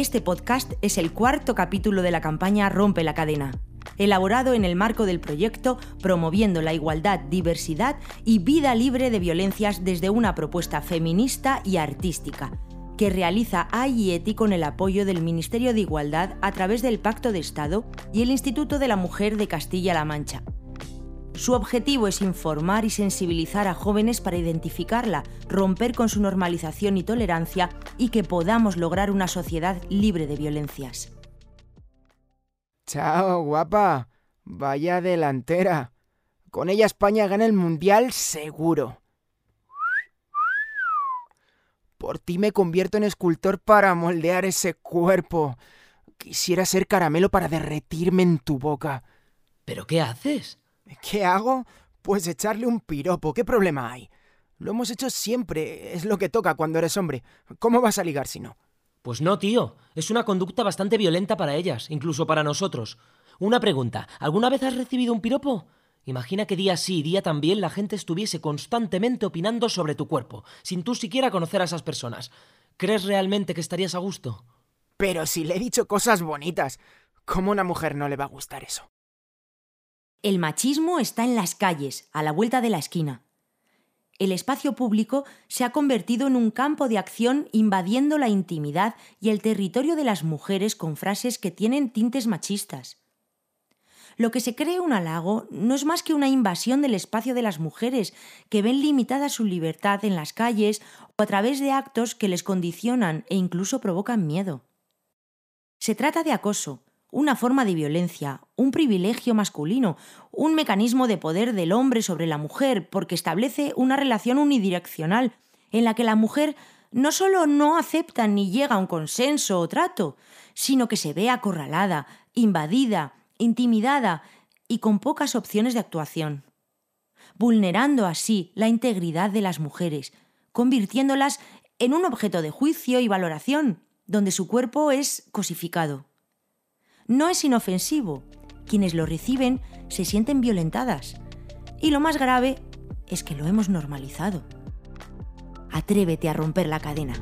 Este podcast es el cuarto capítulo de la campaña Rompe la cadena, elaborado en el marco del proyecto Promoviendo la igualdad, diversidad y vida libre de violencias desde una propuesta feminista y artística, que realiza AIETI con el apoyo del Ministerio de Igualdad a través del Pacto de Estado y el Instituto de la Mujer de Castilla-La Mancha. Su objetivo es informar y sensibilizar a jóvenes para identificarla, romper con su normalización y tolerancia y que podamos lograr una sociedad libre de violencias. Chao, guapa. Vaya delantera. Con ella España gana el Mundial seguro. Por ti me convierto en escultor para moldear ese cuerpo. Quisiera ser caramelo para derretirme en tu boca. ¿Pero qué haces? ¿Qué hago? Pues echarle un piropo. ¿Qué problema hay? Lo hemos hecho siempre. Es lo que toca cuando eres hombre. ¿Cómo vas a ligar si no? Pues no, tío. Es una conducta bastante violenta para ellas, incluso para nosotros. Una pregunta. ¿Alguna vez has recibido un piropo? Imagina que día sí y día también la gente estuviese constantemente opinando sobre tu cuerpo, sin tú siquiera conocer a esas personas. ¿Crees realmente que estarías a gusto? Pero si le he dicho cosas bonitas, ¿cómo a una mujer no le va a gustar eso? El machismo está en las calles, a la vuelta de la esquina. El espacio público se ha convertido en un campo de acción invadiendo la intimidad y el territorio de las mujeres con frases que tienen tintes machistas. Lo que se cree un halago no es más que una invasión del espacio de las mujeres, que ven limitada su libertad en las calles o a través de actos que les condicionan e incluso provocan miedo. Se trata de acoso, una forma de violencia, un privilegio masculino, un mecanismo de poder del hombre sobre la mujer, porque establece una relación unidireccional en la que la mujer no solo no acepta ni llega a un consenso o trato, sino que se ve acorralada, invadida, intimidada y con pocas opciones de actuación, vulnerando así la integridad de las mujeres, convirtiéndolas en un objeto de juicio y valoración, donde su cuerpo es cosificado no es inofensivo. Quienes lo reciben se sienten violentadas. Y lo más grave es que lo hemos normalizado. Atrévete a romper la cadena.